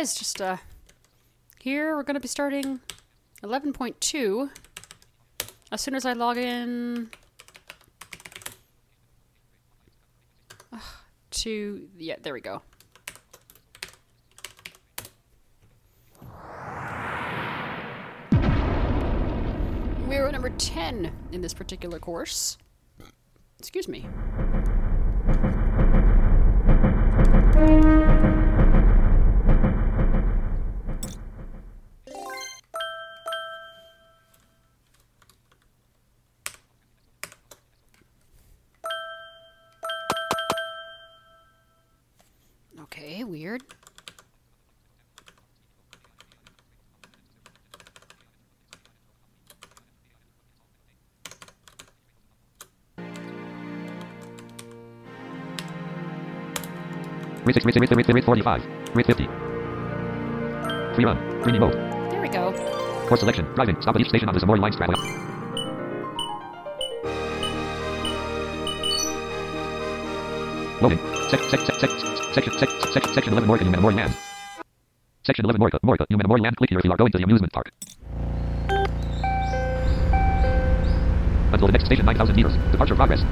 guys. Just uh, here we're going to be starting 11.2 as soon as I log in Ugh, to yeah, there we go. We're at number 10 in this particular course. Excuse me. Rate 6, rate 6, rate 6, rate 45. Rate 50. Free run. Free mode. There we go. Course selection. Driving. Stop at each station on the Zamora line straddle. Loading. Sec, sec, sec, sec, section, sec, sec, section 11 Morica, New Land. Section 11 Morica, Morica, New Land. Click here if you are going to the amusement park. Until the next station 9,000 meters. Departure progress.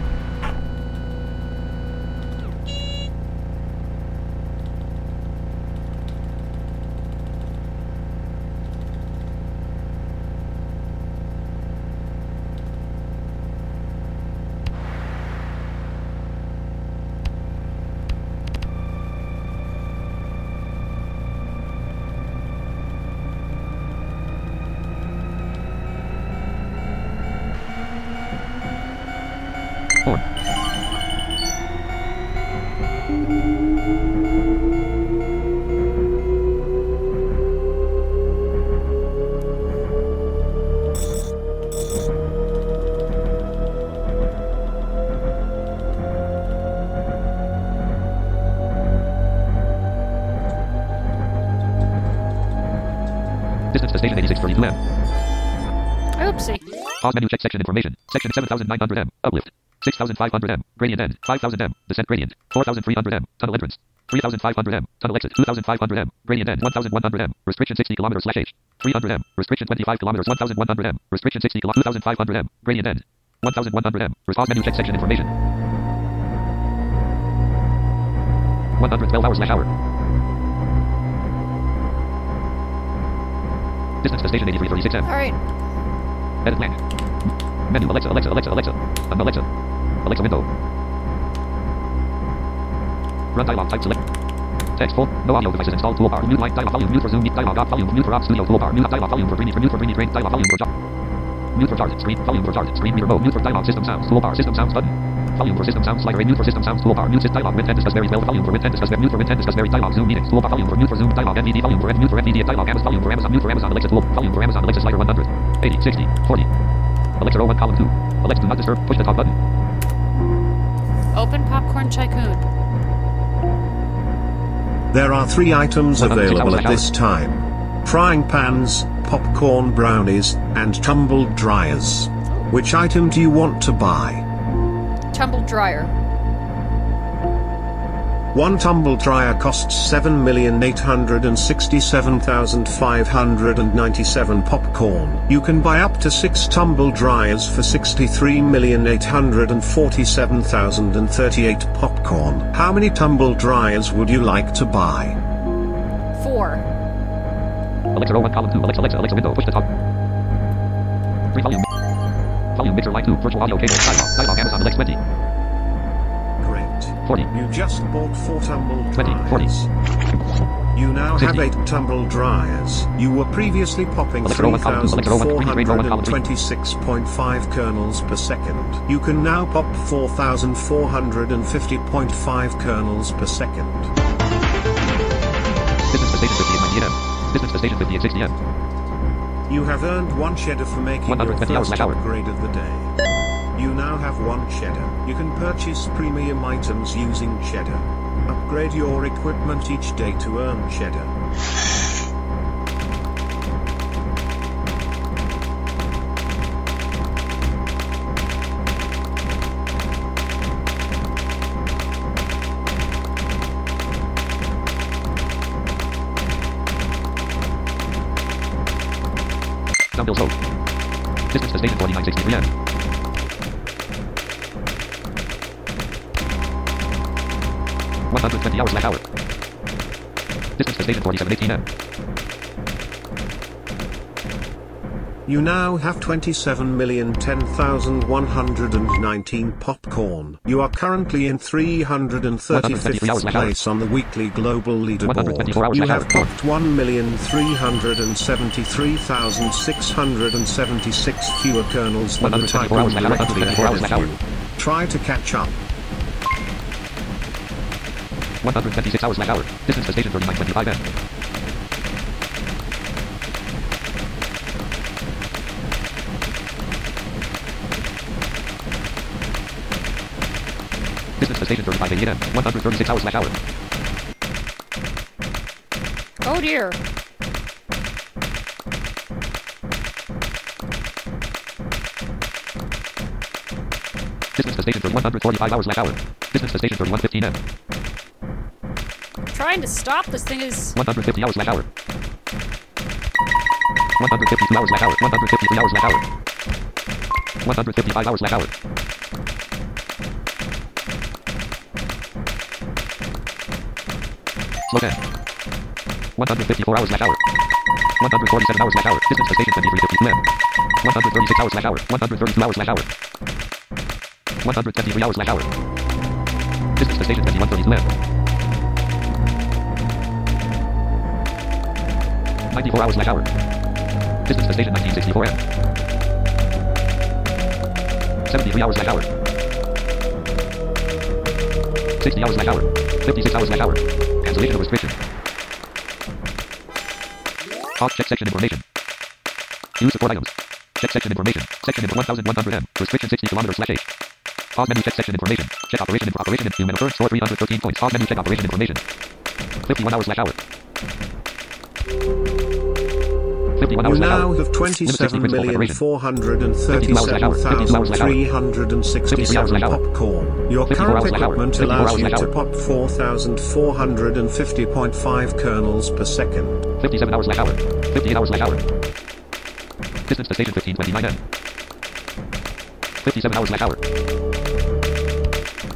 Pause menu check section information. Section 7900 M. Uplift. 6500 M. Gradient end. 5000 M. Descent gradient. 4300 M. Tunnel entrance. 3500 M. Tunnel exit. 2500 M. Gradient end. 1100 M. Restriction 60 kilometers slash H. 300 M. Restriction 25 kilometers. 1100 M. Restriction 60 kilo. 2500 M. Gradient end. 1100 M. Pause menu check section information. 112 hours slash hour. Distance to station 8336 M. All right. Edit blank. Menu Alexa, Alexa, Alexa, Alexa. Um, Alexa. Alexa window. Run dialog type select. Text full. No audio devices installed. Toolbar. Mute line dialog volume. Mute for Zoom. Mute dialog off volume. Mute for OBS Studio. Toolbar. Mute dialog volume for Dreamy. For mute for Dreamy Train. Dialog volume for Job. Mute for target. Screen. Volume for target. Screen. Meter mode. Mute for dialog. System sounds. Toolbar. System sounds button. Volume for system sounds slider. Mute for system sounds. Toolbar. Mute sys dialog. Win 10 discuss very well. Volume for win 10 discuss very. Mute for win 10 discuss very dialog. Zoom meetings. Toolbar. Volume for mute for Zoom dialog. NVD. Volume for mute for NVD. Dialog. Amazon. Volume for Amazon. Mute for Amazon. Alexa tool. Volume for Amazon. Alexa slider 100. 80. 60. 40. Alexa 1 column 2. Alexa do not disturb. Push the talk button. Open popcorn tycoon. There are three items One hundred six available at this time frying pans, popcorn brownies, and tumble dryers. Which item do you want to buy? Tumble dryer. One tumble dryer costs 7,867,597 popcorn. You can buy up to 6 tumble dryers for 63,847,038 popcorn. How many tumble dryers would you like to buy? Four. Alexa row 1 column 2. Alexa, Alexa, Alexa window. Push the talk. 3 volume. Volume mixer line 2. Virtual audio cable. Dialog. Dialog. Amazon Alexa 20. Great. 40. You just bought 4 tumble 20, dryers. 40. You now have 8 tumble dryers. You were previously popping Alexa, row one column two. Alexa, row one- green, green, row one column three. 3,426.5 kernels per second. You can now pop 4,450.5 kernels per second. To station 50 is 90 m. Distance to station 50 is 60 m. You have earned 1 cheddar for making your 120 hours first hour. upgrade of the day. You now have 1 cheddar. You can purchase premium items using cheddar. Upgrade your equipment each day to earn cheddar. Mills Road. Distance to station 4963 M. One hundred twenty hours slash hour. Distance to station forty-seven eighteen M. You now have 27,010,119 popcorn. You are currently in 335th place on the weekly global leaderboard. You have popped 1,373,676 fewer kernels than the 124 hours tycoon directly 124 hours ahead of you. Try to catch up. One hundred twenty-six hours slash hour. Distance to station thirty-nine twenty-five M. station thirty-five eighty-eight M. One hundred thirty-six hours slash hour. Oh dear. Distance to station 145 hours slash hour. Distance to station 3115 M. Trying to stop this thing is 150 hours slash hour. 152 hours slash hour. 153 hours slash hour. 155 hours slash hour. Down. 154 hours slash hour. 147 hours slash hour. Distance to station 2352 M. 136 hours slash hour. 132 hours slash hour. 123 hours slash hour. Distance to station 2132 M. 94 hours slash hour. Distance to station 1964 M. 73 hours slash hour. 60 hours slash hour. 56 hours slash hour. Cancellation of restriction. Pause check section information. Use support items. Check section information. Section info 1100 M. Restriction 60 kilometers slash H. Pause menu check section information. Check operation info operation human occurrence score 313 points. Pause menu check operation information. 51 hours slash hour. 51 You now have Fifty-three 27,437,367 popcorn. Your current hours slash hour. equipment allows you to pop 4,450.5 kernels per second. 57 hours slash hour. 58 hours slash hour. Distance to station 1529 M. 57 hours slash hour.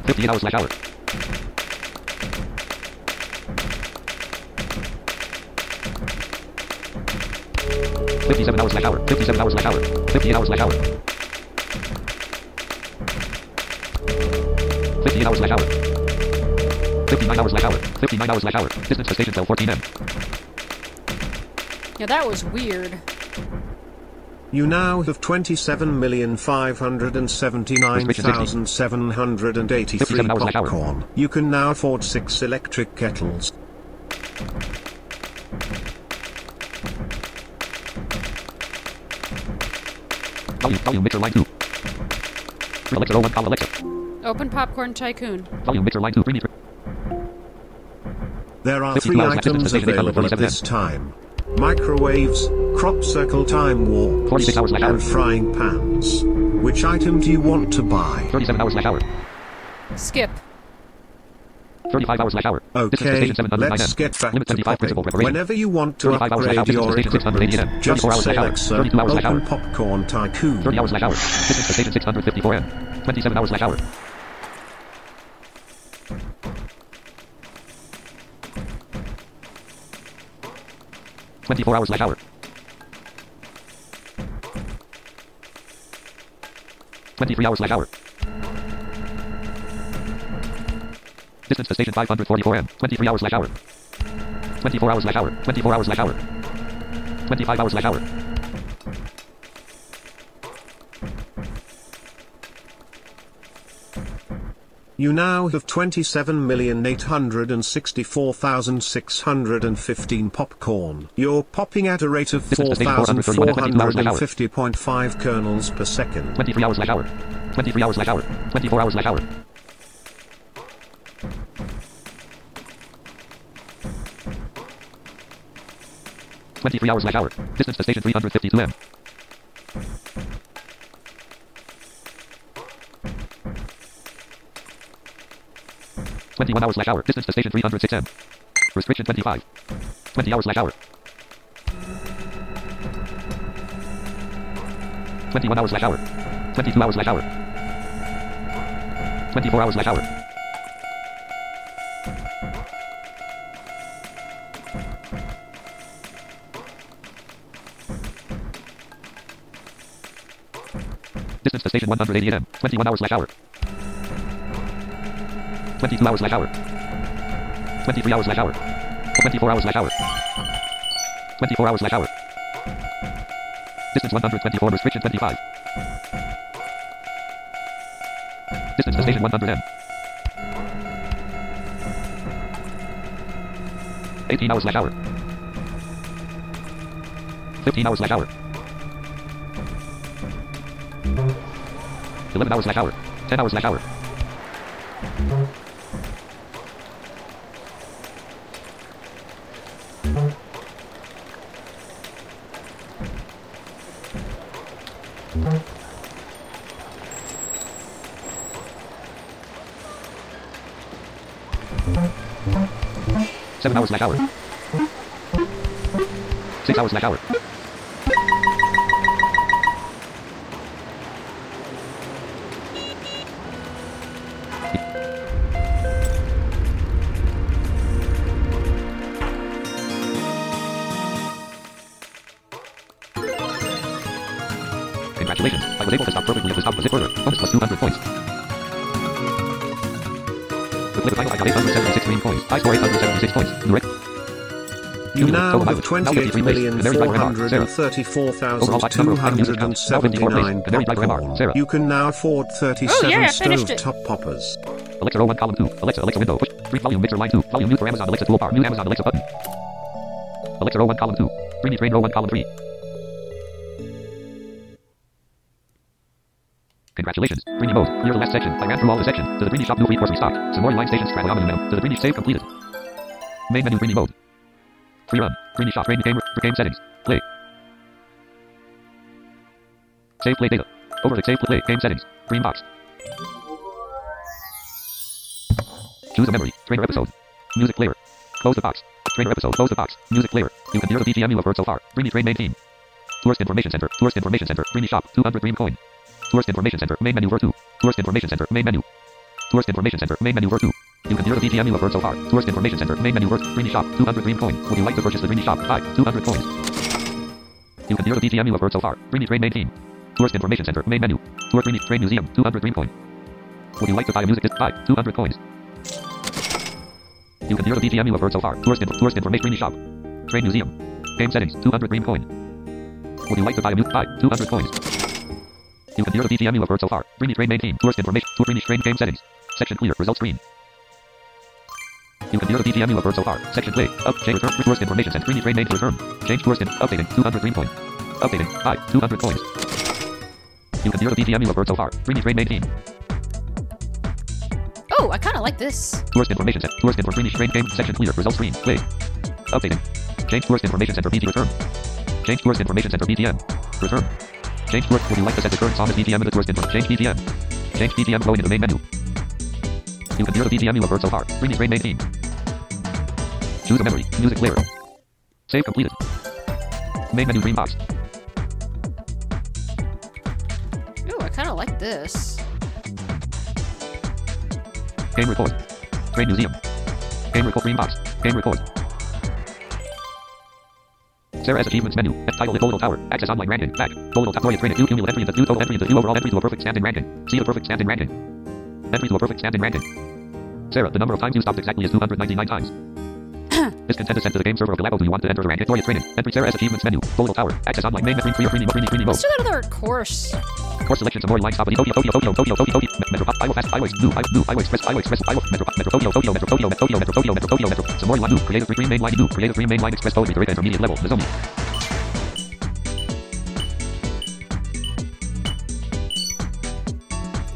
58 hours slash hour. Fifty-seven hours slash hour. Fifty-seven hours slash hour. Fifty-eight hours slash hour. Fifty-eight hours slash hour. Fifty-nine hours slash hour. Fifty-nine hours slash hour. Distance to station till 14 M. Yeah, that was weird. You now have 27,579,783 57 hours slash hour. popcorn. You can now afford six electric kettles. Volume, volume mixer line 2. Alexa 01 call Alexa. Open Popcorn Tycoon. Volume mixer line 2 3 meter. There are three items available at this time. Microwaves, crop circle time warps, 46 hours slash and frying pans. Which item do you want to buy? 37 hours slash hour. Skip. 35 hours slash hour. Okay, let's get back Limit to popping. Whenever you want to 35 hours hour. upgrade your Distance to station 680 equipment, just say. Alexa, hours open Popcorn Tycoon. 30 hours slash hour. Distance to station 654 M. 27 hours slash hour. Twenty-four hours slash hour. Twenty-three hours slash hour. Distance to station 544 M. 23 hours slash hour. 24 hours slash hour. 24 hours slash hour. 25 hours slash hour. You now have 27,864,615 popcorn. You're popping at a rate of Distance to station 431 at 22 hours slash hour. 4,450.5 kernels per second. 23 hours slash hour. 23 hours slash hour. 24 hours slash hour. Twenty-three hours slash hour. Distance to station three hundred fifty-two M. Twenty-one hours slash hour. Distance to station three hundred six M. Restriction twenty-five. Twenty hours slash hour. 21 hours slash hour. 22 hours slash hour. 24 hours slash hour. Station 180 am. 21 hours slash hour. 22 hours slash hour. 23 hours slash hour. 24 hours slash hour. 24 hours slash hour. Distance 124, restriction 25. Distance to station 100 m. 18 hours slash hour. 15 hours slash hour. 11 hours slash hour. 10 hours slash hour. Seven hours slash hour. Six hours slash hour. Zip further. Bonus plus 200 points. With the final I got 876 green coins. I score 876 points. New rec- You now have mileage. Now 53 place. And Mary Driver MR. Sarah. Overall five number of item users count. Now 54 place. 279 And Mary Driver MR. popcorn. Sarah. You can now afford 37 Oh, yeah, I finished it. stove top poppers. Alexa row 1 column 2. Alexa Alexa window push. 3 volume mixer line 2. Volume new for Amazon Alexa toolbar. New Amazon Alexa button. Alexa row 1 column 2. Dreamy train row 1 column 3. Congratulations. Dreamy mode. Clear the last section. I ran through all the sections. To the Dreamy shop new course restocked. Some more line stations travel now. To the Dreamy save completed. Main menu Dreamy mode. Free run. Dreamy shop train game, game settings. Play. Save play data. Over the save play game settings. Green box. Choose a memory. Trainer episode. Music player. Close the box. Trainer episode. Close the box. Music player. You can hear the BGM you have heard so far. Dreamy train main theme. Tourist information center. Tourist information center. Dreamy shop. 200 dream coin. Tourist information center. Main menu ver 2. Tourist information center. Main menu. Tourist information center. Main menu ver 2. You can hear the BGM you have heard so far. Tourist information center. Main menu ver Dreamy shop. 200 dream coin. Would you like to purchase the Dreamy shop? Buy. 200 coins. You can hear the BGM you have heard so far. Dreamy train main theme. Tourist information center. Main menu. Tour Dreamy train museum. 200 dream coin. Would you like to buy a music disc? Buy. 200 coins. You can hear the BGM you have heard so far. Tourist, info, tourist information Dreamy shop. Train museum. Game settings. 200 green coin. Would you like to buy a new buy 200 coins? You can hear the BGM you have heard so far. Dreamy train main theme. Tourist information. Tour Dreamy train game settings. Section clear. Result screen. You can hear the BGM you have heard so far. Section play. Up. Change return. Tourist information. Send Dreamy train main to return. Change tourist in. Updating. 200 green coin. Updating. Buy 200 coins. You can hear the BGM you have heard so far. Dreamy train main theme. Oh, I kind of like this. Tourist information set. Tourist information train game section clear. Result screen. Play. Updating. Change tourist information center BT return. Change tourist information center BTM. Return. Change tourist. Would you like to set the current song as BTM in the tourist info? Change BTM. Change BTM flow into the main menu. You can hear the BTM you have heard so far. Dreamy train main theme. Choose a memory. Music player. Save completed. Main menu green box. Ooh, I kind of like this. Game record. Train museum. Game record green box. Game record. Sarah Achievements menu. Title Golden Tower. Access online ranking. Back. Golden Tower. Train. New cumulative into new total into new overall entry to a perfect standing ranking. See the perfect standing ranking. Entry to a perfect standing ranking. Sarah, the number of times you stopped exactly is 299 times. This content is sent to the game server of Galabo. Do you want to enter the rank? Victoria Training. Entry Sarah S. Achievements menu. Golden Tower. Access online main. Free or green green green mode. Let's do that other course. Course selection some more lines top of the Tokyo Tokyo Tokyo Tokyo Tokyo Tokyo Metro Iowa Fast Iowa New New Iowa Express Iowa Express Iowa Metro Metro Tokyo Tokyo Metro Tokyo Metro Tokyo Metro Tokyo Metro Tokyo Metro some more line new creative three main line new creative three main line express poetry intermediate level Nozomi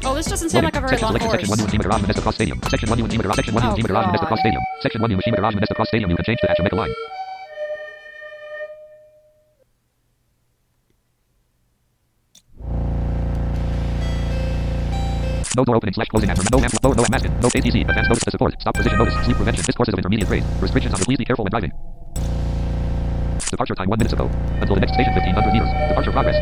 Oh, this doesn't sound like a very section long selection course. section 1 Ujima Garage Modesto Cross Stadium. Section 1 Ujima Garage section 1 Oh, Ujima Garage Modesto. Cross Stadium oh, section 1 Ujima Garage Modesto Cross Stadium. You can change the hatch and make a line. No door opening slash closing after no amp lower no masking. No ATC advanced notice to support. Stop position notice. Sleep prevention. This course is of intermediate grade. Restrictions on the please be careful when driving. Departure time 1 minutes ago until the next station 1500 meters. Departure progress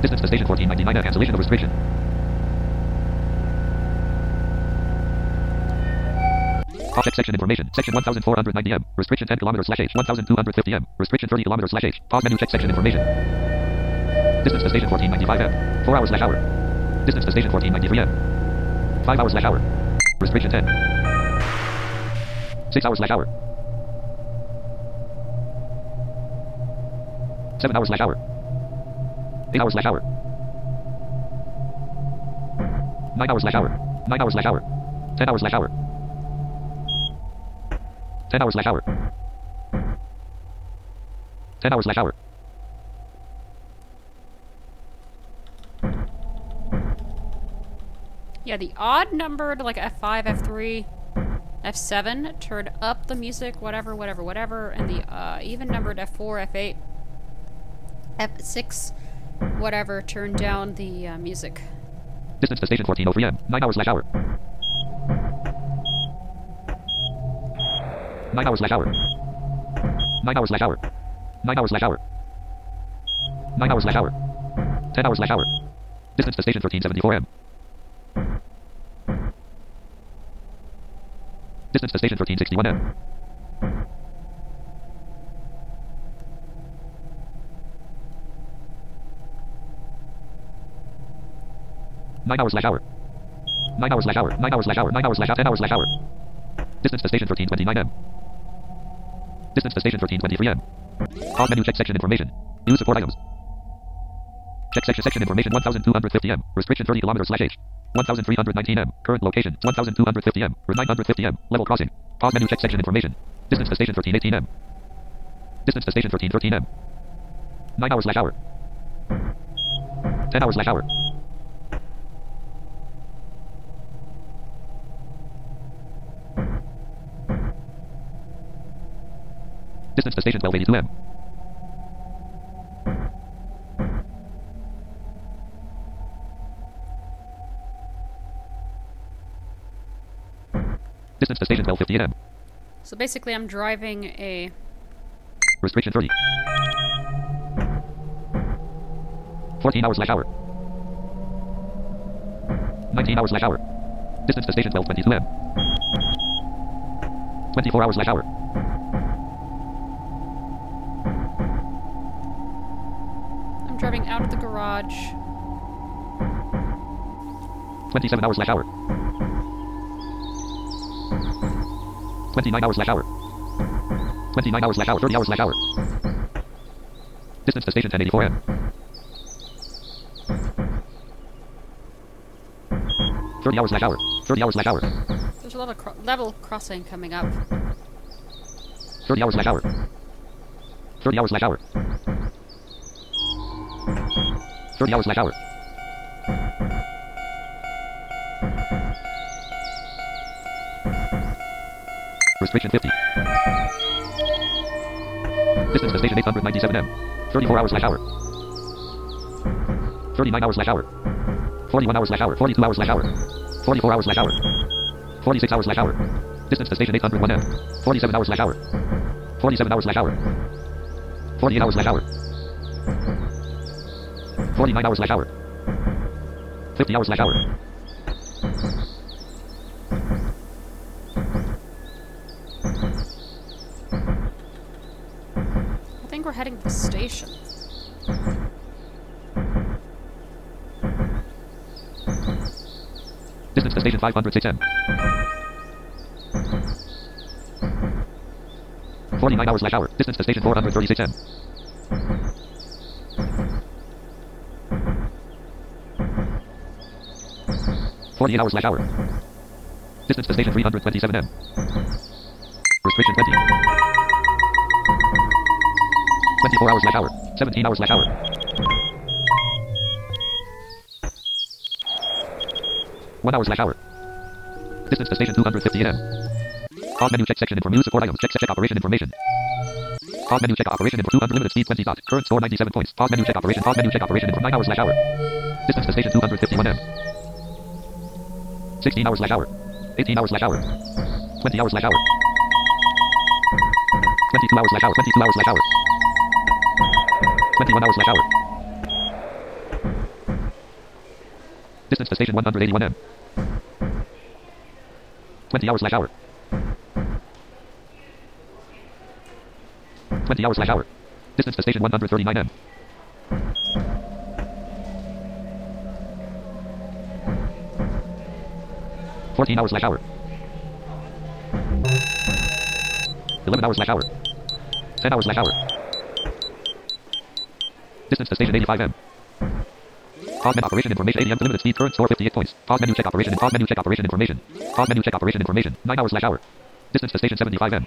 Distance to station 1499 M. Cancellation of restriction. Object section information. Section 1490 M. Restriction 10 kilometers slash H. 1250 M. Restriction 30 kilometers slash H. Pause menu check section information. Distance to station 1495 M. 4 hours slash hour. Distance to station 1493 M. 5 hours slash hour. Restriction 10. 6 hours slash hour. 7 hours slash hour. 8 hours slash hour. 9 hours slash hour. 9 hours slash hour. 10 hours slash hour. 10 hours slash hour. 10 hours slash hour. Yeah, the odd numbered like F5, F3, F7 turned up the music, whatever, whatever, whatever, and the uh, even numbered F4, F8, F6, whatever turn down the uh, music. Distance to station 1403 M. 9 hours slash hour. 9 hours slash hour. 9 hours slash hour. 9 hours slash hour. 9 hours slash hour. 10 hours slash hour. Distance to station 1374 M. Distance to station 1361 M. Nine hours slash hour. Nine hours slash hour. Nine hours slash hour. Nine hours slash hour. Ten hours slash hour. Distance to station 1329 M. Distance to station 1323 M. Pause menu check section information. New support items. Check section section information 1250 M. Restriction 30 kilometers slash H. 1319 M. Current location 1250 M. 950 M. Level crossing. Pause menu check section information. Distance to station 1318 M. Distance to station 1313 M. 9 hours slash hour. 10 hours slash hour. Distance to station 1282 M. Distance to station 1258 M. So basically, I'm driving a. Restriction 30. 14 hours slash hour. 19 hours slash hour. Distance to station 1222 M. 24 hours slash hour. Driving out of the garage. 27 hours slash hour. 29 hours slash hour. 29 hours slash hour. 30 hours slash hour. Distance to station 1084 M. 30 hours slash hour. 30 hours slash hour. There's a lot of cro- level crossing coming up. 30 hours slash hour. 30 hours slash hour. 30 hours slash hour. Restriction 50. Distance to station 897 M. 34 hours slash hour. 39 hours slash hour. 41 hours slash hour. 42 hours slash hour. 44 hours slash hour. 46 hours slash hour. Distance to station 801 M. 47 hours slash hour. 47 hours slash hour. 48 hours slash hour. 49 hours slash hour. 50 hours slash hour. I think we're heading to the station. Distance to station 506 M. 49 hours slash hour. Distance to station 436 M. Forty-eight hours slash hour. Distance to station 327 M. Restriction 20. 24 hours slash hour. 17 hours slash hour. One hour slash hour. Distance to station 250 M. Pause menu check section info news support items. Check check operation information. Pause menu check operation info 200 limited speed 20 dot. Current score 97 points. Pause menu check operation. Pause menu check operation info 9 hours slash hour. Distance to station 251 M. 16 hours slash hour. 18 hours slash hour. 20 hours slash hour. 22 hours slash hour. 22 hours slash hour. 21 hours slash hour. Distance to station 181M. 20 hours slash hour. 20 hours slash hour. Distance to station 139M. 14 hours slash hour. 11 hours slash hour. 10 hours slash hour. Distance to station 85M. Pause menu operation information ADM to limited speed current store 58 points. Pause menu check operation and pause menu check operation information. Pause menu check operation information. 9 hours slash hour. Distance to station 75M.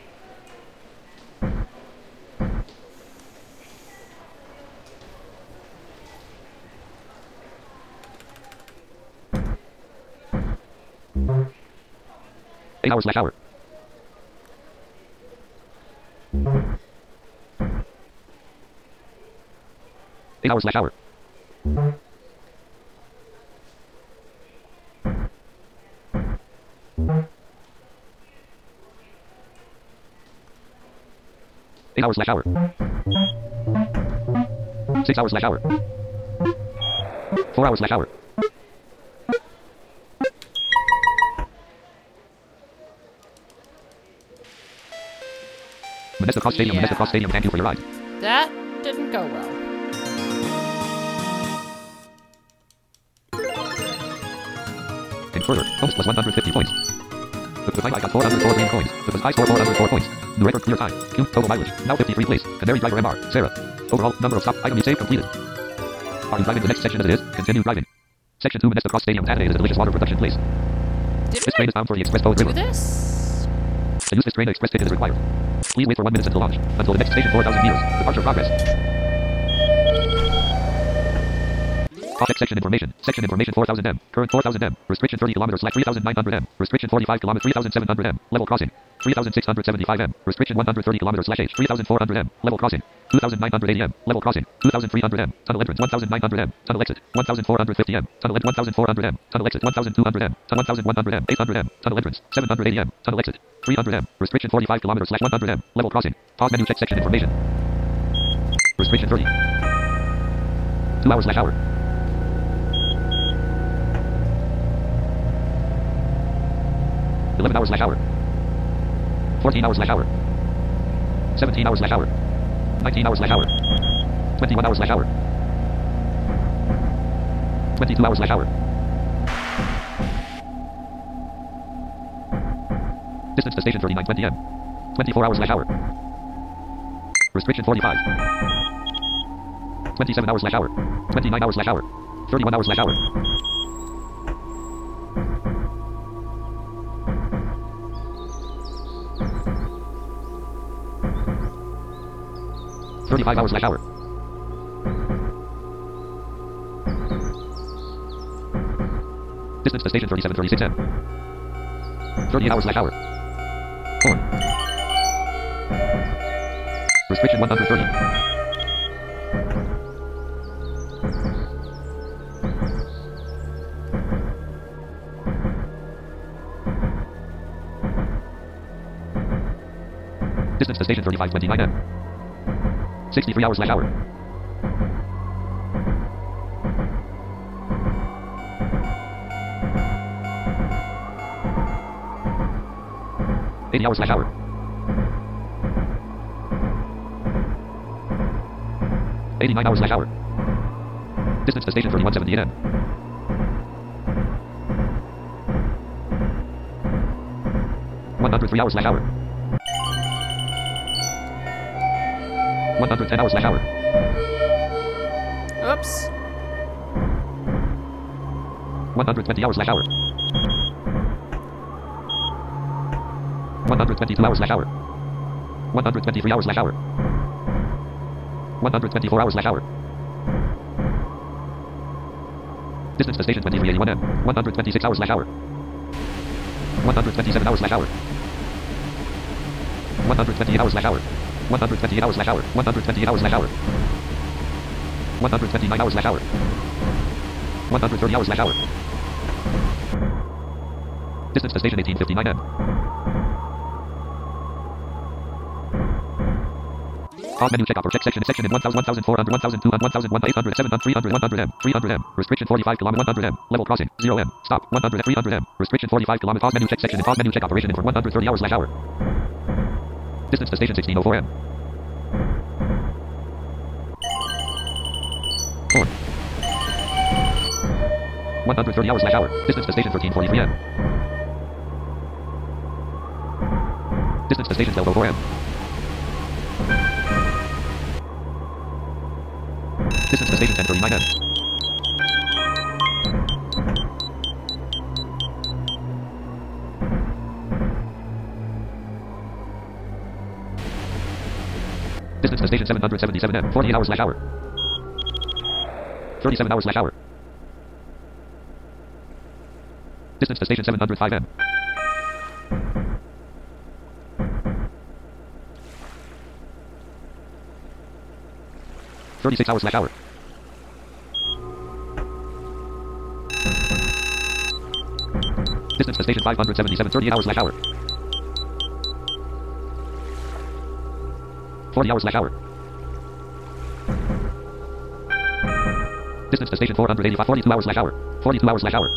Eight hours slash hour. Eight hours slash hour. Eight hours slash hour. Six hours slash hour. Four hours slash hour. Modesto Cross Stadium, Modesto Yeah. Cross Stadium, thank you for your ride. That didn't go well. And further, was 150 points. The, the highlight got 404 green coins. The high score 404 points. The record clear time. Q, total mileage. Now 53 place. Canary driver MR. Sarah. Overall, number of stop item you saved completed. Are you driving the next section as it is? Continue driving. Section 2 Modesto Cross Stadium. Saturday is a delicious water production place. Did This train is bound for the Express Boat River. this? To use this train, express ticket is required. Please wait for one minute until launch. Until the next station, 4,000 meters. Departure progress. Object section information. Section information 4000 m. Current 4000 m. Restriction 30 kilometers slash 3900 m. Restriction 45 kilometers 3700 m. Level crossing. 3675 m. Restriction 130 kilometers slash h 3400 m. Level crossing. 2980 m. Level crossing. 2300 m. Tunnel entrance 1900 m. Tunnel exit 1450 m. Tunnel exit 1400 m. Tunnel exit 1200 m. Tunnel 1100 m. 800 m. Tunnel entrance 780 m. Tunnel exit 300 m. Restriction 45 kilometers slash 100 m. Level crossing. Pause menu check section information. Restriction 30. 2 hours slash hour. Eleven hours slash hour. Fourteen hours slash hour. Seventeen hours slash hour. Nineteen hours slash hour. Twenty-one hours slash hour. Twenty-two hours slash hour. Distance to station thirty-nine twenty m. Twenty-four hours slash hour. Restriction forty-five. Twenty-seven hours slash hour. Twenty-nine hours slash hour. Thirty-one hours slash hour. Thirty-five hours slash hour. Distance to station thirty-seven thirty-six m. Thirty-eight hours slash hour. Four. Restriction one hundred thirty. Distance to station thirty-five twenty-nine m. 63 hours slash hour. Eighty hours slash hour. Eighty-nine hours slash hour. Distance to station thirty-one seventy m. One hundred three hours slash hour. 110 hours slash hour. Oops. 120 hours slash hour. 122 hours slash hour. 123 hours slash hour. 124 hours slash hour. Distance to station 2381 m. 126 hours slash hour. 127 hours slash hour. 128 hours slash hour. 128 hours slash hour. 128 hours slash hour. 129 hours slash hour. 130 hours slash hour. Distance to station 1859 m. Pause menu check opera. Check section. Section in 1000, 1400, 1200, 1800, 700, 300, 100 M. 300 M. Restriction 45 km 100 M. Level crossing. 0 M. Stop. 100 300 M. Restriction 45 km. Pause menu check section. Pause menu check operation in for 130 hours slash hour. Distance to station 1604 M. Four. 130 hours slash hour. Distance to station 1343 M. Distance to station 1204 M. Distance to station 1039 station 777 M. 48 hours slash hour. 37 hours slash hour. Distance to station 705 M. Thirty-six hours slash hour. Distance to station 577, 38 hours slash hour. 40 hours slash hour. Distance to station 485, 42 hours slash hour. 42 hours slash hour.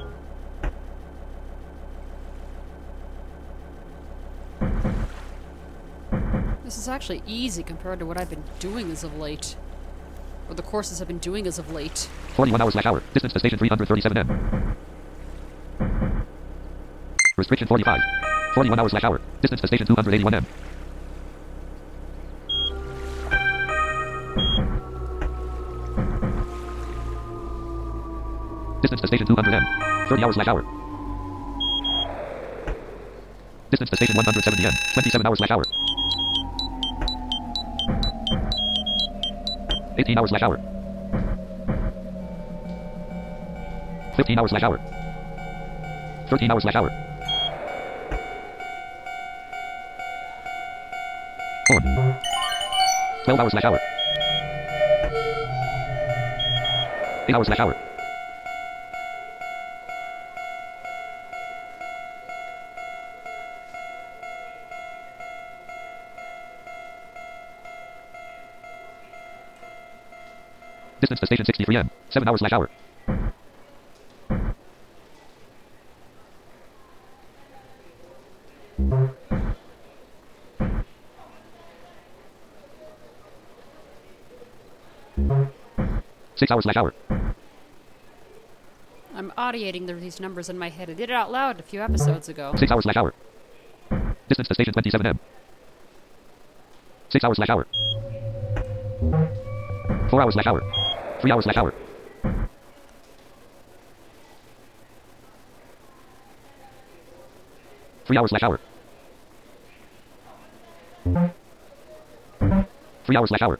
This is actually easy compared to what I've been doing as of late. Or the courses I've been doing as of late. 41 hours slash hour. Distance to station 337 M. Restriction 45. 41 hours slash hour. Distance to station 281 to station 200 M. 30 hours slash hour. Distance to station 170 M. 27 hours slash hour. 18 hours slash hour. 15 hours slash hour. 13 hours slash hour. 4. 12 hours slash hour. 8 hours slash hour. Distance to station 63 M. 7 hours slash hour. Six hours slash hour. I'm audiating these numbers in my head. I did it out loud a few episodes ago. Six hours slash hour. Distance to station 27 M. Six hours slash hour. Four hours slash hour. Three hours slash hour. Three hours slash hour. Three hours slash hour.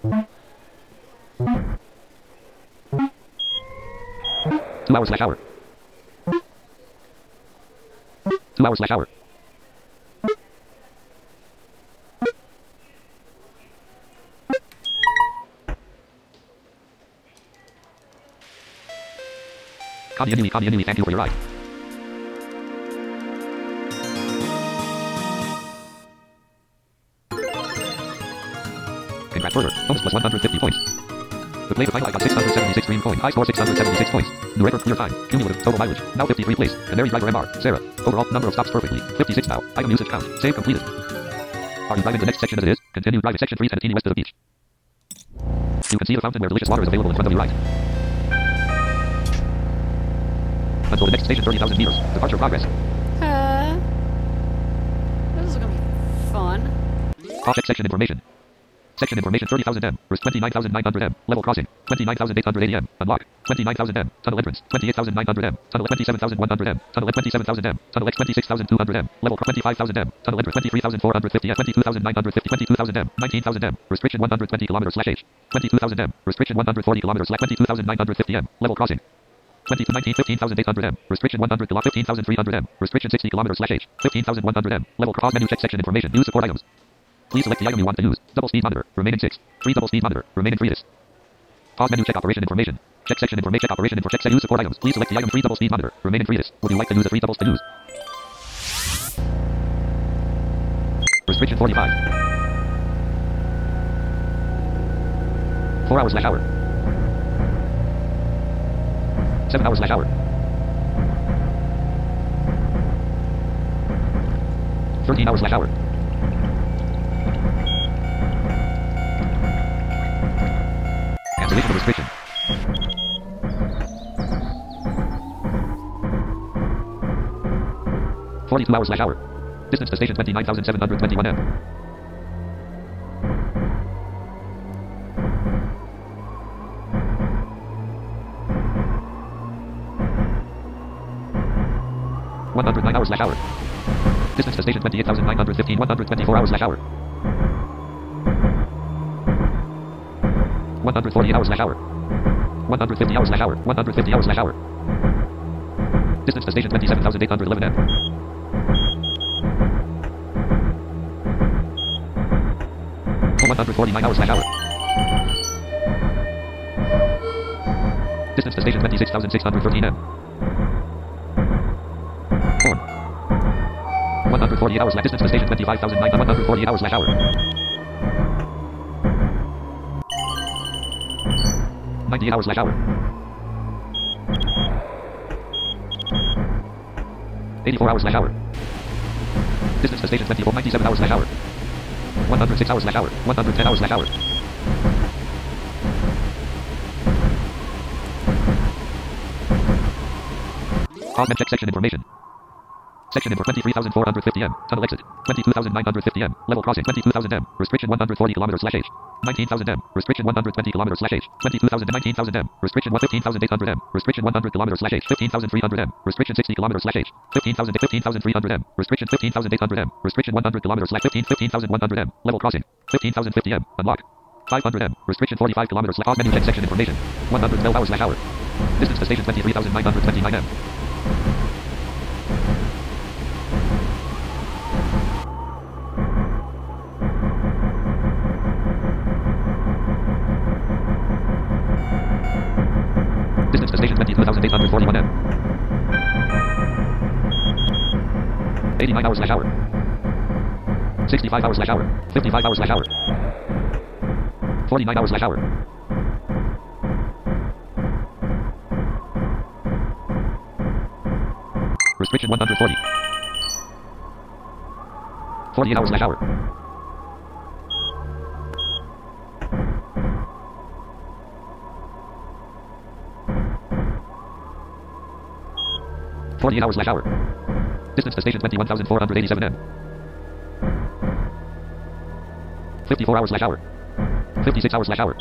Two hours slash hour. Two hours slash hour. Connie Anui, Connie Anui, thank you for your ride. Congrats further. Bonus plus 150 points. The play final got 676 green coin. High score 676 points. Narrator clear time. Cumulative total mileage. Now 53 place. Canary driver MR. Sarah. Overall number of stops perfectly. 56 now. Item usage count. Save completed. Are you driving the next section as it is? Continue driving section 3 Sanatini west of the beach. You can see the fountain where delicious water is available in front of you right. Until the next station 30,000 meters. Departure progress. Uh, this is gonna be fun. Check section information. Section information 30,000 M. Risk 29,900 M. Level crossing. 29,880 M. Unlock. 29,000 M. Tunnel entrance. 28,900 M. Tunnel 27,100 M. Tunnel 27,000 M. Tunnel X 26,200 M. Level 25,000 M. Tunnel entrance 23,450 M. 22,950 22,000 M. 19,000 M. Restriction 120 kilometers slash H. 22,000 M. Restriction 140 kilometers slash 22,950 M. Level crossing. 22, 19, 15,800 M. Restriction 100 kilo 15,300 M. Restriction 60 kilometers slash H. 15,100 M. Level cross menu check section information. Use support items. Please select the item you want to use. Double speed monitor. Remaining 6. 3 double speed monitor. Remaining 3 disc. Pause menu check operation information. Check section information. Check operation info. Check set use support items. Please select the item 3 double speed monitor. Remaining 3 disc. Would you like to use a 3 doubles to use? Restriction 45. 4 hours slash hour. 7 hours slash hour. 13 hours slash hour. Cancellation restriction. Forty-two hours slash hour. Distance to station twenty-nine thousand seven hundred twenty-one m. One hundred nine hours slash hour. Distance to station twenty-eight thousand nine hundred fifteen. One hundred twenty-four hours slash hour. One hundred forty hours slash hour. One hundred fifty hours slash hour. One hundred fifty hours slash hour. Distance to station twenty-seven thousand eight hundred eleven m. 149 hours slash hour. Distance to station 26,613 m. 148 hours slash distance to station 25,900 148 hours slash hour. 98 hours slash hour. 84 hours slash hour. Distance to station 24, 97 hours slash hour. 106 hours slash hour. 110 hours slash hour. Pause and check section information. Section info 23,450 m. Tunnel exit. 22,950 m. Level crossing 22,000 m. Restriction 140 kilometers slash h. 19,000 m. Restriction 120 kilometers slash h. 22,000 19,000 m. Restriction 15,800 m. Restriction 100 kilometers slash h. 15,300 m. Restriction 60 kilometers slash h. 15,000 15,300 m. Restriction 15,800 m. Restriction 100 kilometers slash 15 15,100 m. Level crossing 15,050 m. Unlock. 500 m. Restriction 45 kilometers. Pause menu check section information. 112 hours slash hour. Distance to station 23,929 m. 89 hours slash hour. 65 hours slash hour. 55 hours slash hour. 49 hours slash hour. Restriction 140. 48 hours slash hour. Forty-eight hours slash hour. Distance to station twenty-one thousand four hundred eighty-seven m. Fifty-four hours slash hour. Fifty-six hours slash hour.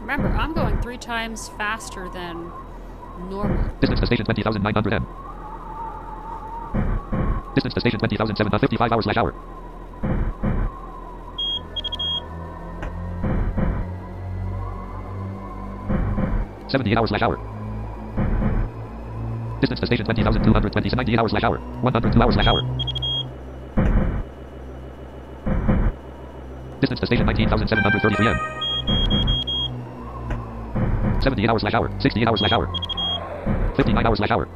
Remember, I'm going three times faster than normal. Distance to station twenty thousand nine hundred m. Distance to station twenty thousand seven hundred fifty-five hours slash hour. Seventy-eight hours slash hour. Distance to station twenty thousand two hundred twenty ninety-eight hours slash hour. One hundred two hours slash hour. Distance to station nineteen thousand seven hundred thirty-three m. Seventy-eight hours slash hour. Sixty-eight hours slash hour. Fifty-nine hours slash hour.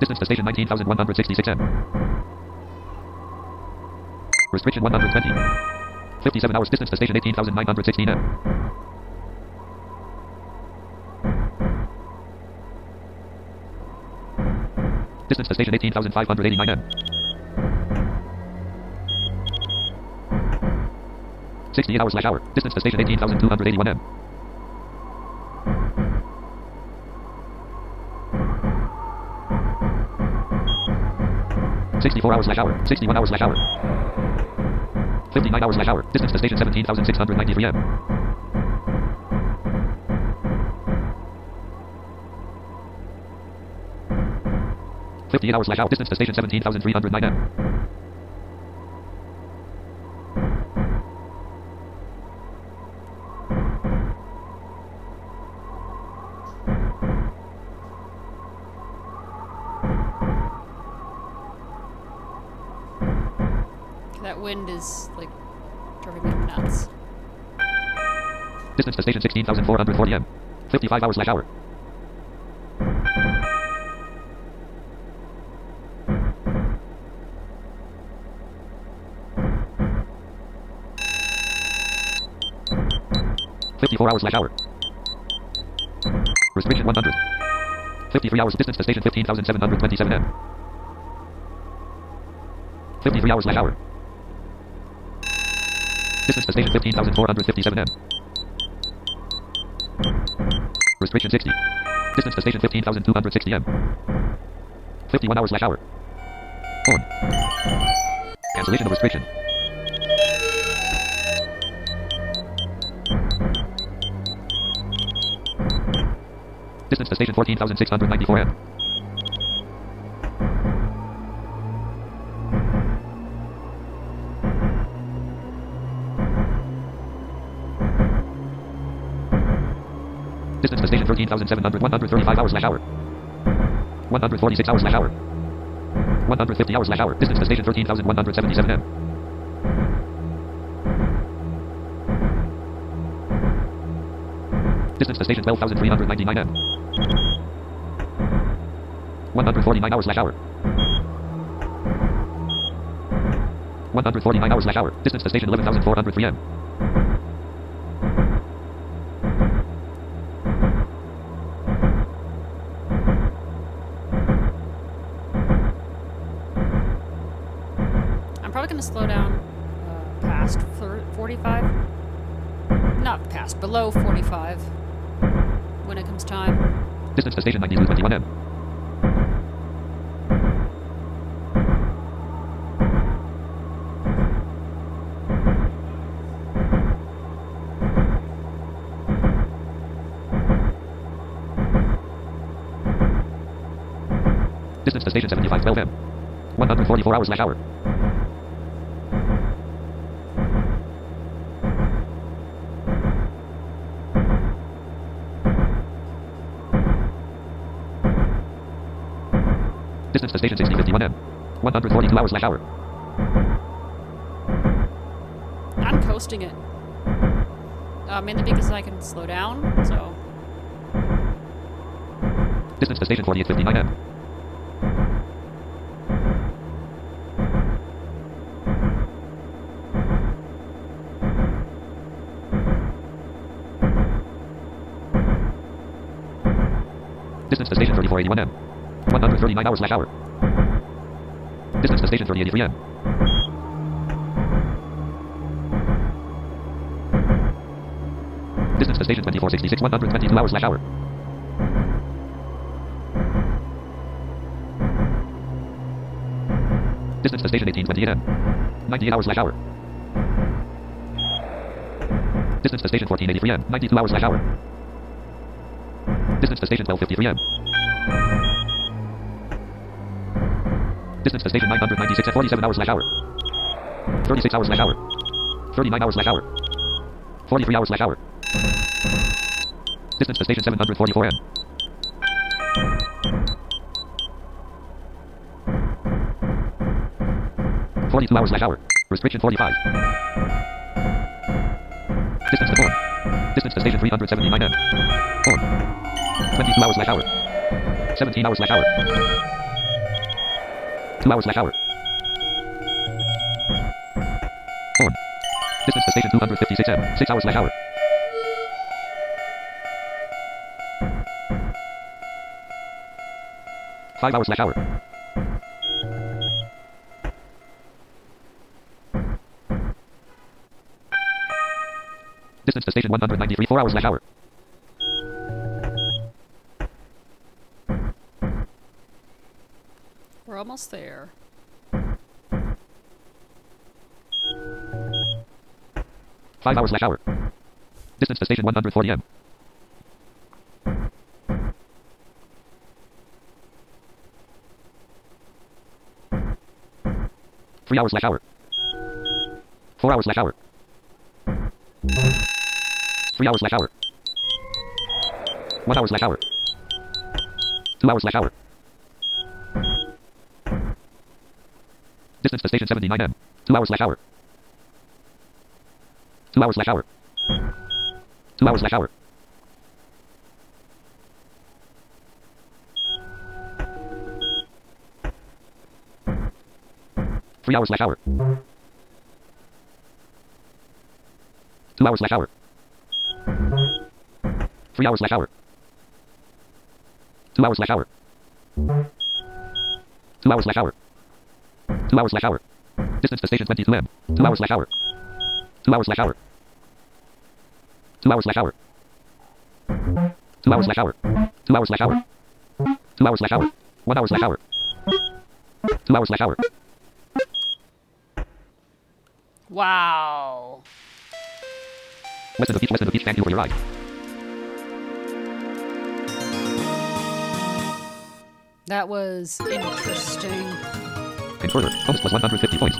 Distance to station 19,166 m. Restriction 120. 57 hours distance to station 18,916 m. Distance to station 18,589 m. 68 hours slash hour. Distance to station 18,281 m. Sixty-four hours slash hour. Sixty-one hours slash hour. Fifty-nine hours slash hour. Distance to station seventeen thousand six hundred ninety-three m. Fifty-eight hours slash hour. Distance to station seventeen thousand three hundred nine m. That wind is like driving me nuts. Distance to station sixteen thousand four hundred forty m. Fifty-five hours slash hour. Hours slash hour. Restriction 100. 53 hours. Distance to station 15,727 m. 53 hours slash hour. Distance to station 15,457 m. Restriction 60. Distance to station 15,260 m. 51 hours slash hour. On. Cancellation of restriction. Distance to station 14,694 m. Distance to station 13,700, 135 hours slash hour. 146 hours slash hour. 150 hours slash hour. Distance to station 13,177 m. Distance to station 12,399 m. 149 hours slash hour. 149 hours slash hour. Distance to station 11,403 m. I'm probably going to slow down uh, past thir- 45. Not past, below 45 when it comes time. Distance to station 9221 m. Distance to station 7512 m. 144 hours slash hour. Distance to station 6051 m. 142 hours slash hour. I'm coasting it. Uh, mainly because I can slow down, so. Distance to station 4859 m. Distance to station 3481 m. 139 hours slash hour. Distance to station 3083 m. Distance to station 2466 122 hours slash hour. Distance to station 1828 m. 98 hours slash hour. Distance to station 1483 m. 92 hours slash hour. Distance to station 1253 Distance to station 996 at 47 hours slash hour. 36 hours slash hour. 39 hours slash hour. 43 hours slash hour. Distance to station 744 m. Forty-two hours slash hour. Restriction forty-five. Distance to form. Distance to station three hundred seventy-nine m. Form. Twenty-two hours slash hour. Seventeen hours slash hour. Two hours slash hour. Form. Distance to station two hundred fifty-six m. Six hours slash hour. Five hours slash hour. Distance to station 193, 4 hours slash hour. There. Five hours slash hour. Distance to station 140 m. Three hours slash hour. Four hours slash hour. Three hours slash hour. One hour slash hour. Two hours slash hour. Distance to station 79 m. Two hours slash hour. Two hours slash hour. Two hours slash hour. Three hours slash hour. Two hours slash hour. Three hours slash hour. Two hours slash hour. Two hours slash hour. Two hours slash hour. Distance to station 22 m. Two hours slash hour. Two hours slash hour. Two hours slash hour. Two hours slash hour. Two hours slash hour. Two hours slash hour. One hour slash hour. Two hours slash hour. Wow. West end of beach, west end of beach, thank you for your ride. That was interesting. And further, bonus plus 150 points.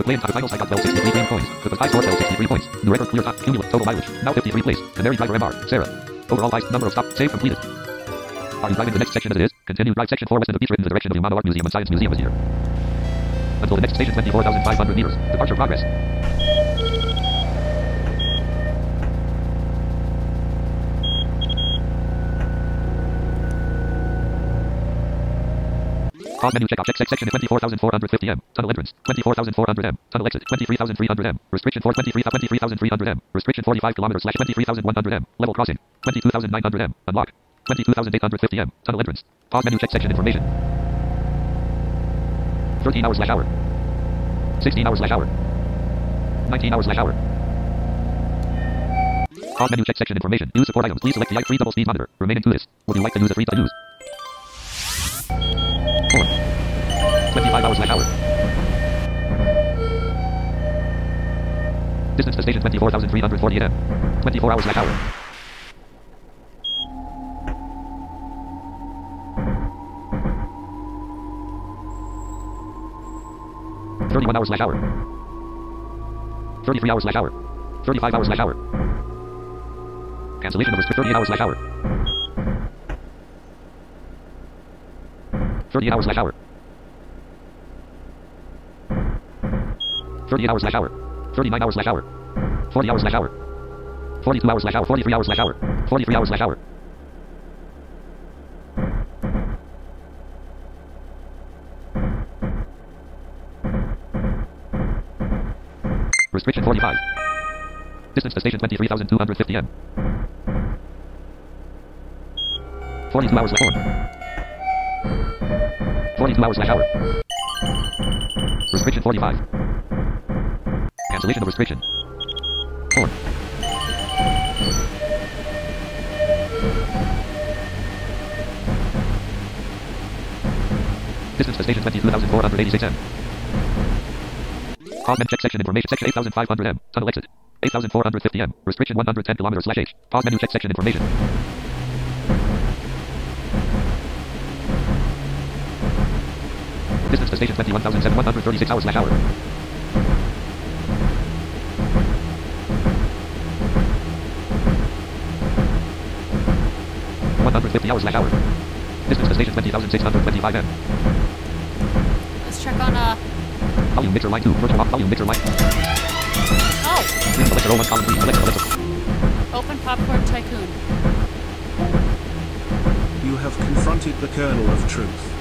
The play entire title site got well 63 green coins. The high score fell 63 points. New record clear top. Cumulative total mileage. Now 53 place. Canary driver MR. Sarah. Overall highest number of stop. Save completed. Are you driving the next section as it is? Continue drive section 4 west end of beach in the direction of the Umano Art Museum and Science Museum is here. Until the next station 24,500 meters. Departure progress. Pause menu check check, section 24,450 m. Tunnel entrance 24,400 m. Tunnel exit 23,300 m. Restriction for 23 23,300 m. Restriction 45 kilometers slash 23,100 m. Level crossing 22,900 m. Unlock 22,850 m. Tunnel entrance. Pause menu check section information. 13 hours slash hour. 16 hours slash hour. 19 hours slash hour. Pause menu check section information. Use support items. Please select the i3 double speed monitor. Remaining to this. Would you like to use a free to use? 4. 25 hours slash hour. Distance to station 24,348 m. 24 hours slash hour. Thirty-one hours slash hour. Thirty-three hours slash hour. Thirty-five hours slash hour. Cancellation of thirty-eight hours slash hour. Thirty-eight hours slash hour. Thirty-eight hours slash hour. Thirty-nine hours slash hour. Forty hours slash hour. Forty-two hours slash hour. Forty-three hours slash hour. Forty-three hours slash hour. Restriction 45. Distance to station 23,250 m. 42 hours slash hour. 42 hours slash hour. Restriction 45. Cancellation of restriction. 4. Distance to station 22,486 m. Pause check section information. Section 8,500 m. Tunnel exit. 8,450 m. Restriction 110 kilometers slash h. Pause menu check section information. Distance to station 21,736 hours slash hour. One hundred fifty hours slash hour. Distance to station twenty thousand six hundred twenty-five m. Let's check on, uh, Volume mixer line two. Virtual volume mixer line. oh, Green Alexa row one column three. Alexa Alexa. Open Popcorn Tycoon. You have confronted the kernel of truth.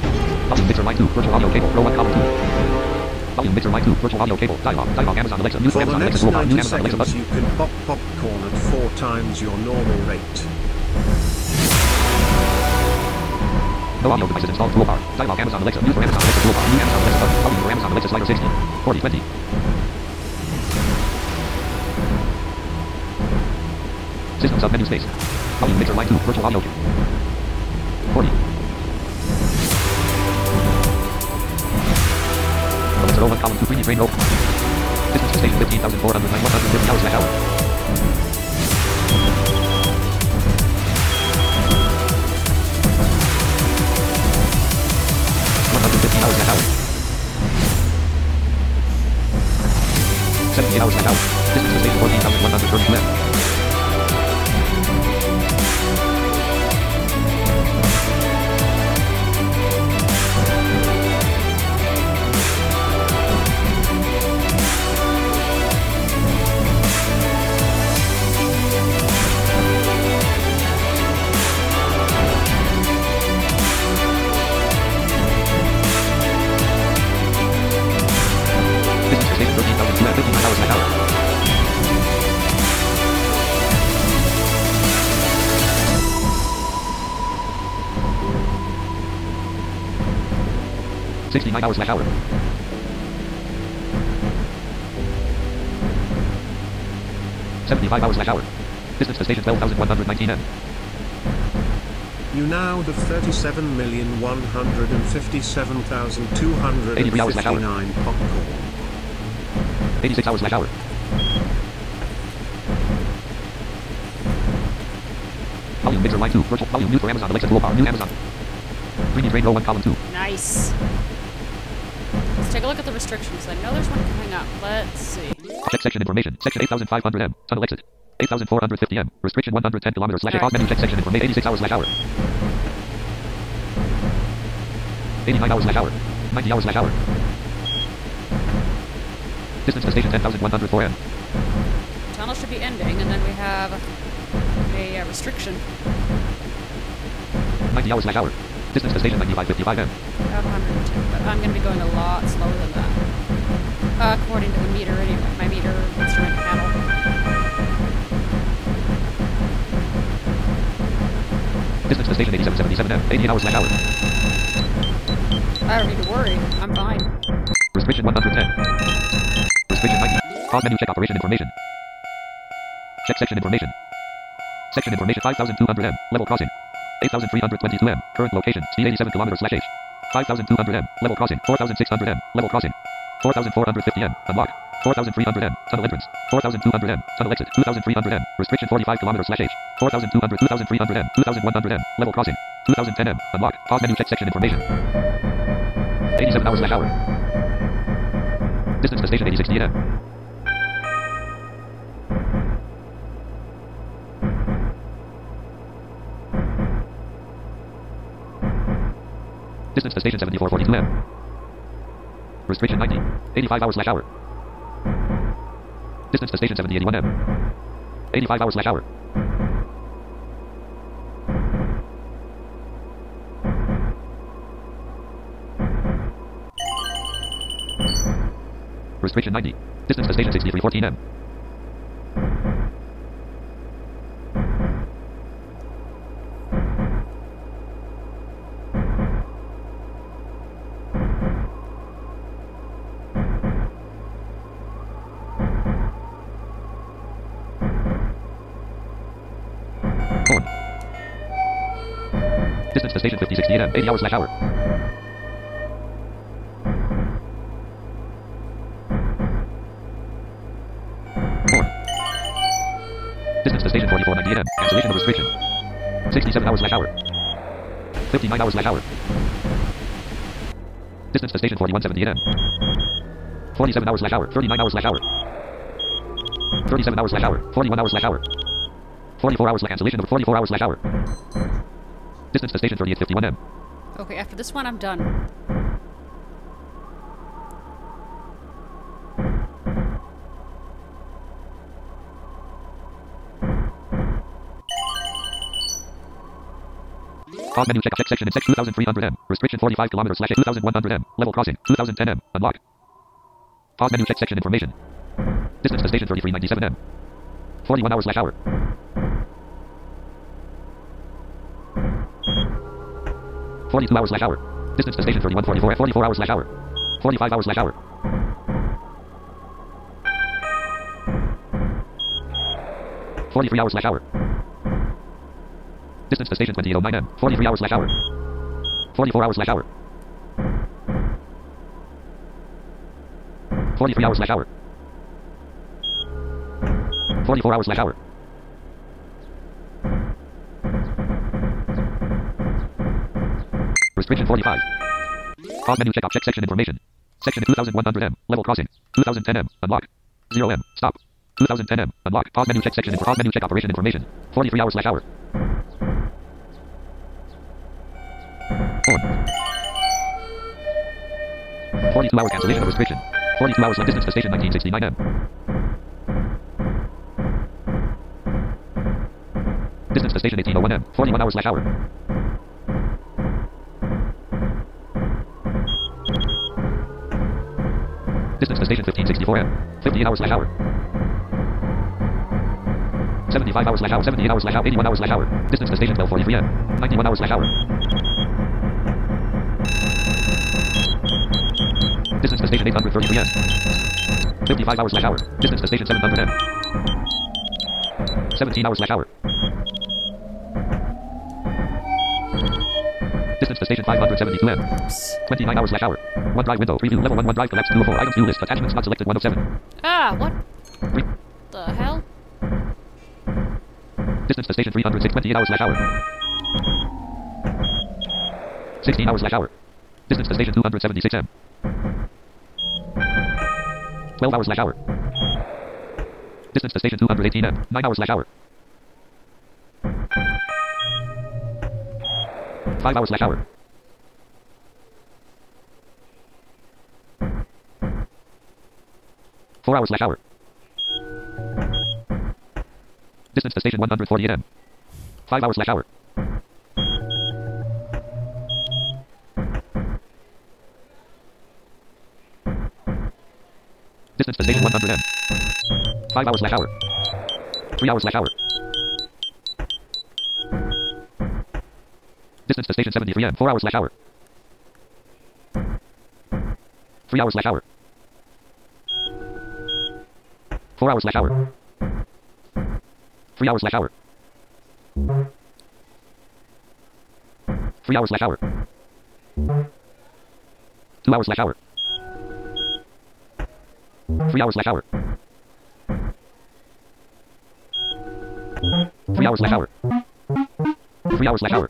Volume mixer line two. Virtual audio cable. Row one column two. Volume mixer line two. Virtual audio cable. Dialog. Dialog. Amazon Alexa. News For Amazon Alexa. Toolbar. New Amazon Alexa button. you can pop popcorn at four times your normal rate. No audio devices installed. Toolbar. Dialog. Amazon Alexa. News for Amazon Alexa. Toolbar. New Amazon Alexa button. Volume for Amazon Alexa slider 60. 40 20. System submenu space. Volume mixer line two. Virtual audio cable. 40. One column two. 3D train row. Distance to station 15,409. 150 hours slash hour. One hundred fifty hours slash hour. Seventy hours slash hour. Distance to station fourteen thousand That was my. Sixty-nine hours slash hour. Seventy-five hours slash hour. Distance to station twelve thousand one hundred nineteen m. You now have 37,157,259 popcorn. Eighty-six hours slash hour. Volume mixer line two. Virtual volume new for Amazon Alexa toolbar. New Amazon. Premium train row one column two. Nice. Let's take a look at the restrictions. I know there's one coming up. Let's see. Check section information. Section 8500 M. Tunnel exit. 8450 M. Restriction 110 kilometers slash pause menu. Check section information. 86 hours slash hour. 89 hours slash hour. 90 hours slash hour. Distance to station 10104 M. Tunnel should be ending, and then we have a uh, restriction 90 hours slash hour. Distance to station 9555 M. of 110, but I'm going to be going a lot slower than that. Uh, according to the meter, anyway. My meter instrument panel. Distance to station 8777 M. 88 hours slash hour. I don't need to worry. I'm fine. Restriction 110. Restriction 90. Pause menu. Check operation information. Check section information. Section information 5200 M. Level crossing. 8322 M. Current location. Speed 87 kilometers slash H. 5200 M. Level crossing. 4600 M. Level crossing. 4450 M. Unlock. 4300 M. Tunnel entrance. 4200 M. Tunnel exit. 2300 M. Restriction 45 kilometers slash H. 4200 2300 M. 2100 M. Level crossing. 2010 M. Unlock. Pause menu. Check section information. 87 hours slash hour. Distance to station 8060 M. Distance to station 7442 M. Restriction 90. 85 hours slash hour. Distance to station 7081 M. 85 hours slash hour. Restriction 90. Distance to station 6314 M. 5068 80 hours slash hour. Horn. Distance to station 4498 M. Cancellation of restriction. 67 hours slash hour. 59 hours slash hour. Distance to station 4178 M. 47 hours slash hour. 39 hours slash hour. 37 hours slash hour. 41 hours slash hour. 44 hours slash cancellation of 44 hours slash hour. Distance to station 3851 M. Okay, after this one, I'm done. Pause menu check check section in section 2300 M. Restriction 45 kilometers slash 2100 M. Level crossing 2010 M. Unlock. Pause menu check section information. Distance to station 3397 M. 41 hours slash hour. Forty-two hours slash hour. Distance to station 3144 44 hours slash hour. 45 hours slash hour. Forty-three hours slash hour. Distance to station 2809 M. 43 hours slash hour. 44 hours slash hour. 43 hours slash hour. 44 hours slash hour. 45. Pause menu check off check section information. Section 2100 M. Level crossing. 2010 M. Unlock. 0 M. Stop. 2010 M. Unlock. Pause menu check section. Pause menu check operation information. 43 hours slash hour. Horn. 42 hour cancellation of restriction. 42 hours left distance to station 1969 M. Distance to station 1801 M. 41 hours slash hour. Distance to station 1564 M. 58 hours slash hour. 75 hours slash hour. 78 hours slash hour. 81 hours slash hour. Distance to station 1243 M. 91 hours slash hour. Distance to station 833 m. 55 hours slash hour. Distance to station 700 m. 17 hours slash hour. Station 572 m. 29 hours slash hour. OneDrive window. Preview. Level 1 OneDrive collects 2 of 4 items. View list. Attachments not selected 1 of 7. Ah, what Re- the hell? Distance to station 306. 28 hours slash hour. 16 hours slash hour. Distance to station 276 m. 12 hours slash hour. Distance to station 218 m. 9 hours slash hour. 5 hours slash hour. Four hours slash hour. Distance to station 140 m. Five hours slash hour. Distance to station 100 m. Five hours slash hour. Three hours slash hour. Distance to station 73 m. Four hours slash hour. Three hours slash hour. Four hours slash hour. Three hours slash hour. Three hours slash hour. Two hours slash hour. Three hours slash hour. Three hours slash hour. Three hours slash hour.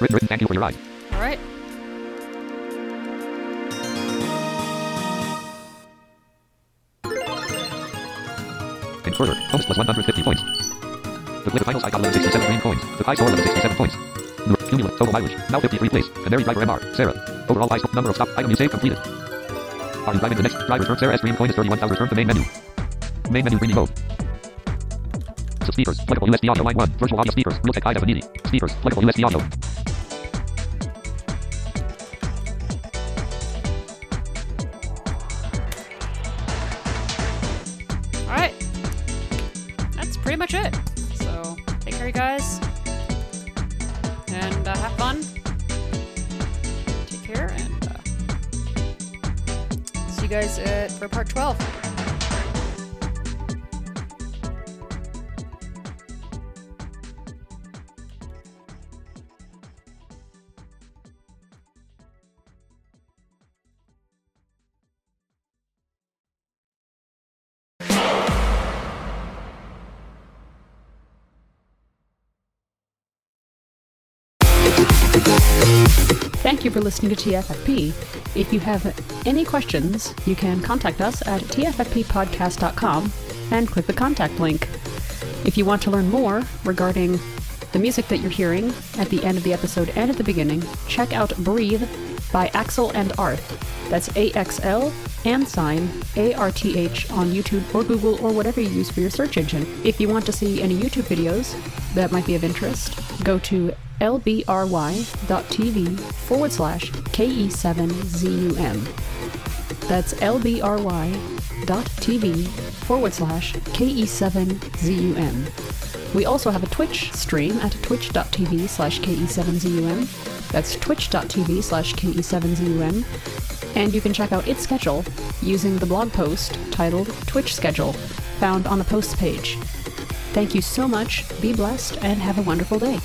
Written, written, thank you for your ride. Further, bonus plus 150 points. The glitter titles I got 1167 green coins. The high score 1167 points. New cumulative total mileage. Now 53 place. Canary driver MR. Sarah. Overall high score. Number of stop. Item you save completed. Are you driving the next driver turn? Sarah S green coin is 31,000. Return to main menu. Main menu green mode. Speakers. Plugable USB audio line 1. Virtual audio speakers. Realtek high definition. Speakers. Plugable USB audio. Pretty much it. So, take care, you guys. And uh, have fun. Take care, and uh, see you guys at, for part 12. Listening to TFFP. If you have any questions, you can contact us at tffppodcast.com and click the contact link. If you want to learn more regarding the music that you're hearing at the end of the episode and at the beginning, check out Breathe by Axl and Arth. That's A X L and sign A R T H on YouTube or Google or whatever you use for your search engine. If you want to see any YouTube videos that might be of interest, go to lbry.tv forward slash KE7ZUM. That's lbry.tv forward slash KE7ZUM. We also have a Twitch stream at twitch.tv slash KE7ZUM. That's twitch.tv slash KE7ZUM. And you can check out its schedule using the blog post titled Twitch Schedule, found on the posts page. Thank you so much, be blessed, and have a wonderful day.